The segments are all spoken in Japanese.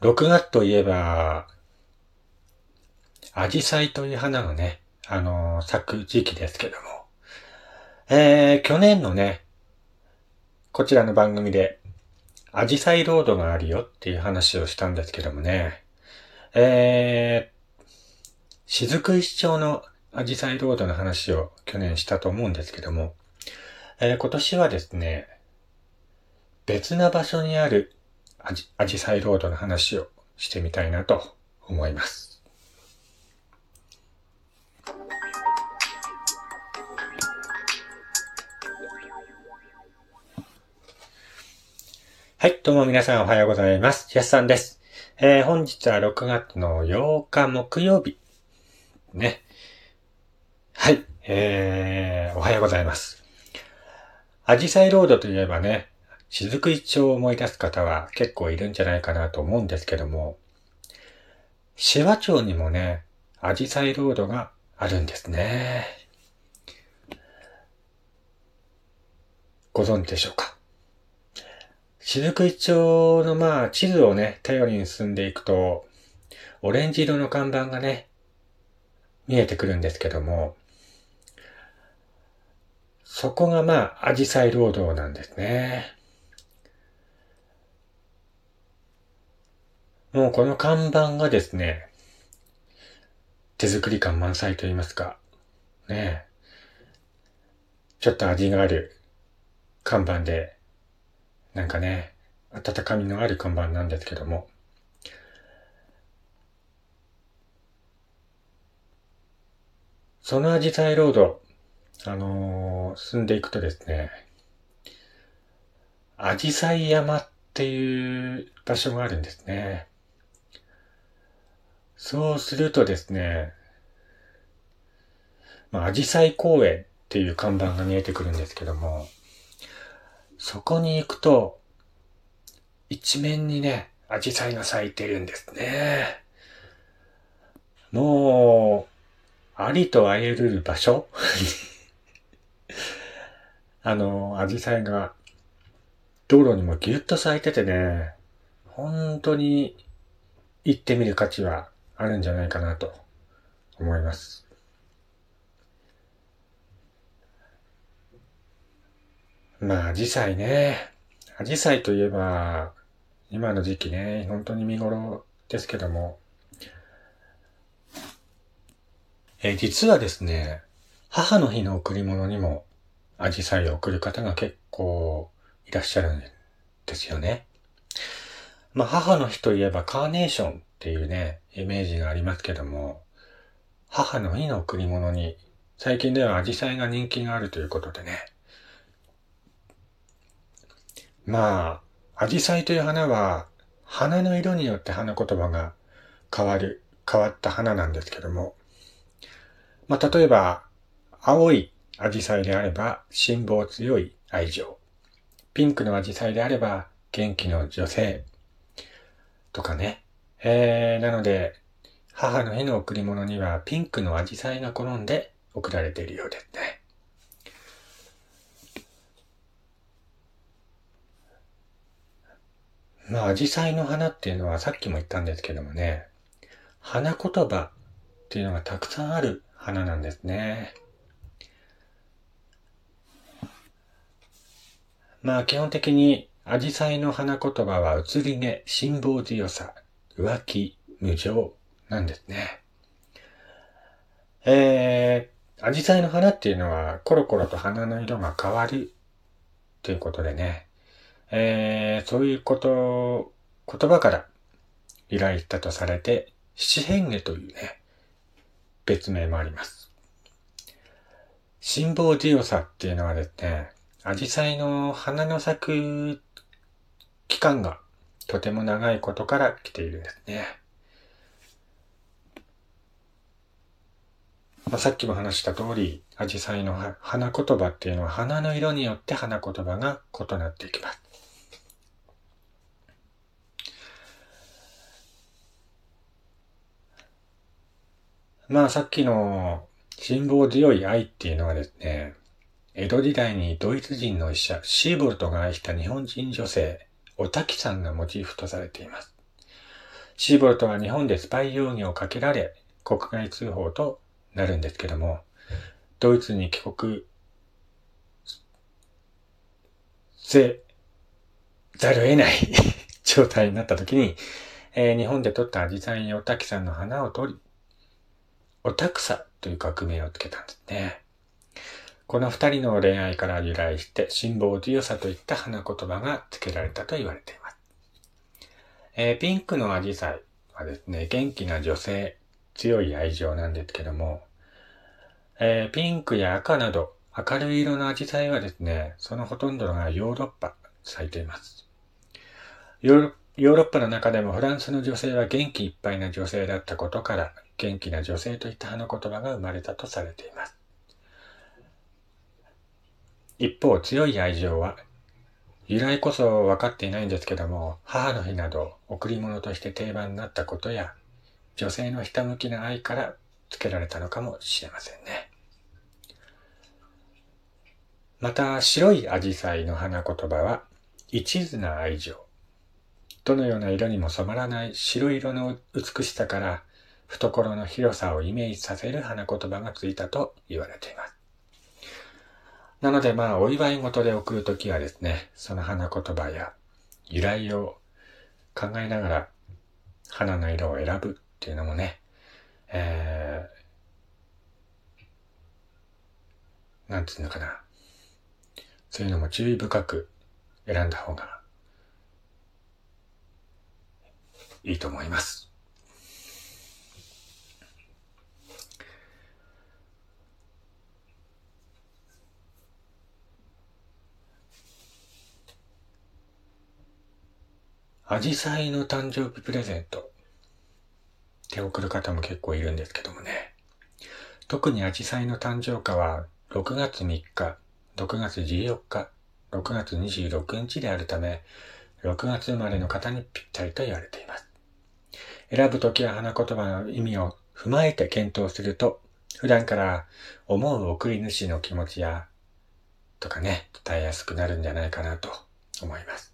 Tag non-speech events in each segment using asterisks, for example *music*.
6月といえば、アジサイという花がね、あのー、咲く時期ですけども。えー、去年のね、こちらの番組で、アジサイロードがあるよっていう話をしたんですけどもね。えー、雫石町のアジサイロードの話を去年したと思うんですけども、えー、今年はですね、別な場所にあるアジサイロードの話をしてみたいなと思います。はい、どうも皆さんおはようございます。やすさんです。えー、本日は6月の8日木曜日。ね。はい、えー、おはようございます。アジサイロードといえばね、雫一丁を思い出す方は結構いるんじゃないかなと思うんですけども、紫波町にもね、アジサイロードがあるんですね。ご存知でしょうか？雫一丁のまあ地図をね、頼りに進んでいくと、オレンジ色の看板がね、見えてくるんですけども、そこがまあ、アジサイロードなんですね。もうこの看板がですね、手作り感満載と言いますか、ねちょっと味がある看板で、なんかね、温かみのある看板なんですけども、そのアジサイロード、あのー、進んでいくとですね、アジサイ山っていう場所があるんですね。そうするとですね、まあ、アジサイ公園っていう看板が見えてくるんですけども、そこに行くと、一面にね、アジサイが咲いてるんですね。もう、ありとあえる場所 *laughs* あの、アジサイが道路にもぎゅっと咲いててね、本当に行ってみる価値はあるんじゃないかなと思います。まあ、アジサイね。アジサイといえば、今の時期ね、本当に見頃ですけども、え、実はですね、母の日の贈り物にもアジサイを贈る方が結構いらっしゃるんですよね。まあ母の日といえばカーネーションっていうね、イメージがありますけども、母の日の贈り物に最近ではアジサイが人気があるということでね。まあ、アジサイという花は花の色によって花言葉が変わる、変わった花なんですけども、まあ、例えば、青いアジサイであれば、辛抱強い愛情。ピンクのアジサイであれば、元気の女性。とかね。えー、なので、母の日の贈り物にはピンクのアジサイが転んで贈られているようですね。まあ、アジサイの花っていうのはさっきも言ったんですけどもね、花言葉っていうのがたくさんある花なんですね。まあ基本的にアジサイの花言葉は移り毛、辛抱強さ、浮気、無情なんですね。えー、アジサイの花っていうのはコロコロと花の色が変わるということでね、えー、そういうこと、言葉から由来したとされて、七変化というね、別名もあります。辛抱強さっていうのはですね、アジサイの花の咲く期間がとても長いことから来ているんですね。まあ、さっきも話した通り、アジサイの花言葉っていうのは花の色によって花言葉が異なっていきます。まあさっきの辛抱強い愛っていうのはですね、江戸時代にドイツ人の医者、シーボルトが愛した日本人女性、おたきさんがモチーフとされています。シーボルトは日本でスパイ容疑をかけられ、国外通報となるんですけども、ドイツに帰国せざるを得ない *laughs* 状態になった時に、えー、日本で撮ったアジサイオタキさんの花を取り、オタクサという学名をつけたんですね。この二人の恋愛から由来して、辛抱強さといった花言葉が付けられたと言われています。えー、ピンクのアジサイはですね、元気な女性、強い愛情なんですけども、えー、ピンクや赤など明るい色のアジサイはですね、そのほとんどがヨーロッパ咲いています。ヨーロッパの中でもフランスの女性は元気いっぱいな女性だったことから、元気な女性といった花言葉が生まれたとされています。一方、強い愛情は、由来こそ分かっていないんですけども、母の日など贈り物として定番になったことや、女性のひたむきな愛から付けられたのかもしれませんね。また、白いアジサイの花言葉は、一途な愛情。どのような色にも染まらない白色の美しさから、懐の広さをイメージさせる花言葉がついたと言われています。なのでまあ、お祝い事で送るときはですね、その花言葉や由来を考えながら花の色を選ぶっていうのもね、えー、なんていうのかな。そういうのも注意深く選んだ方がいいと思います。アジサイの誕生日プレゼントって送る方も結構いるんですけどもね。特にアジサイの誕生花は6月3日6月14日、6月26日であるため、6月生まれの方にぴったりと言われています。選ぶときは花言葉の意味を踏まえて検討すると、普段から思う送り主の気持ちや、とかね、伝えやすくなるんじゃないかなと思います。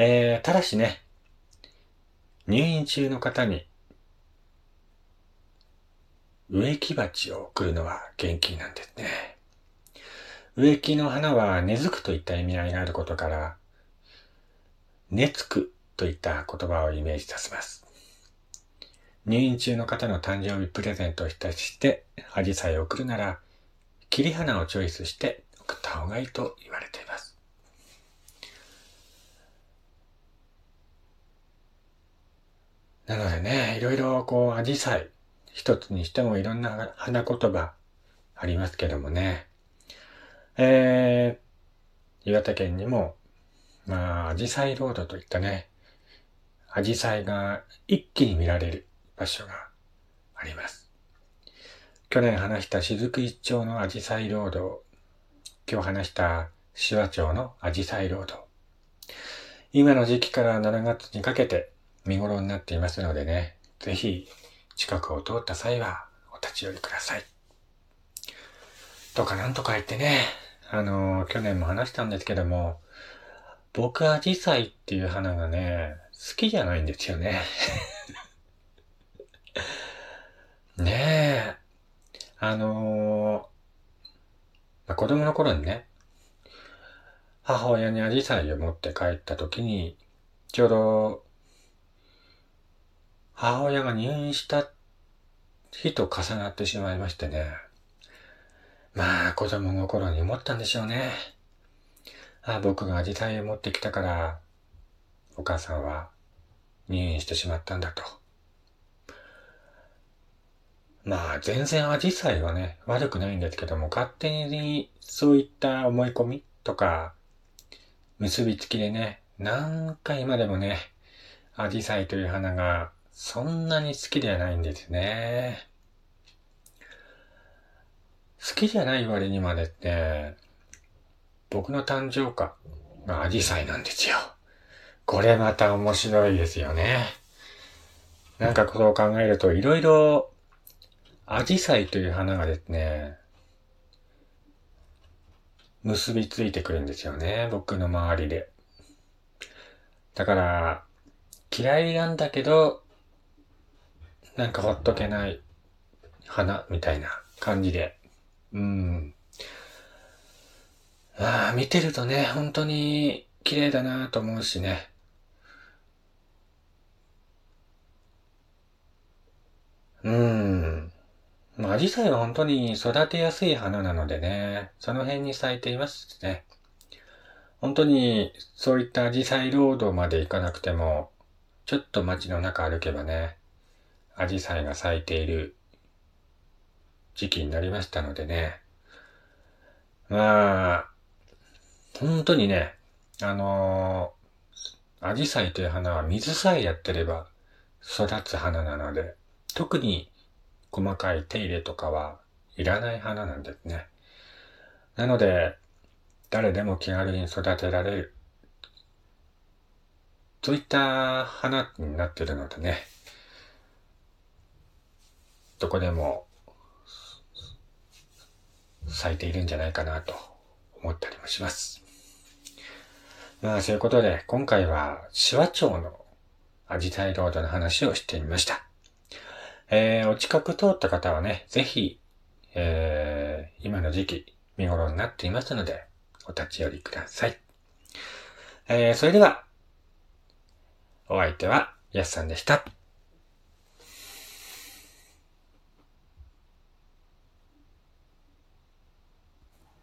えー、ただしね、入院中の方に植木鉢を送るのは元気なんですね。植木の花は根付くといった意味合いがあることから、根付くといった言葉をイメージさせます。入院中の方の誕生日プレゼントをして、アジサイを送るなら、切り花をチョイスして送った方がいいと言われています。なのでね、いろいろこう、アジサイ、一つにしてもいろんな花言葉ありますけどもね。えー、岩手県にも、まあ、アジサイロードといったね、アジサイが一気に見られる場所があります。去年話した雫一丁のアジサイロード、今日話した紫波町のアジサイロード。今の時期から7月にかけて見頃になっていますのでね、ぜひ近くを通った際はお立ち寄りください。とかなんとか言ってね、あの去年も話したんですけども、僕アジサイっていう花がね、好きじゃないんですよね。*laughs* ねえ。あのー、子供の頃にね、母親にアジサイを持って帰った時に、ちょうど母親が入院した日と重なってしまいましてね。まあ、子供の頃に思ったんでしょうね。あ僕がアジサイを持ってきたから、お母さんは入院してしまったんだと。まあ、全然アジサイはね、悪くないんですけども、勝手にそういった思い込みとか、結びつきでね、何回までもね、アジサイという花がそんなに好きではないんですね。好きじゃない割にまでって、僕の誕生花がアジサイなんですよ。これまた面白いですよね。なんかことを考えると、いろいろ、アジサイという花がですね、結びついてくるんですよね。僕の周りで。だから、嫌いなんだけど、なんかほっとけない花みたいな感じで。うん。ああ、見てるとね、本当に綺麗だなと思うしね。うん。まあ、アジサイは本当に育てやすい花なのでね、その辺に咲いていますね。本当にそういったアジサイロードまで行かなくても、ちょっと街の中歩けばね、アジサイが咲いている時期になりましたのでね。まあ、本当にね、あのー、アジサイという花は水さえやってれば育つ花なので、特に細かい手入れとかはいらない花なんですね。なので、誰でも気軽に育てられる。そういった花になってるのでね、どこでも咲いているんじゃないかなと思ったりもします。まあそういうことで、今回はシワ町のアジタイロードの話をしてみました。えー、お近く通った方はね、ぜひ、えー、今の時期、見頃になっていますので、お立ち寄りください。えー、それでは、お相手は、やすさんでした。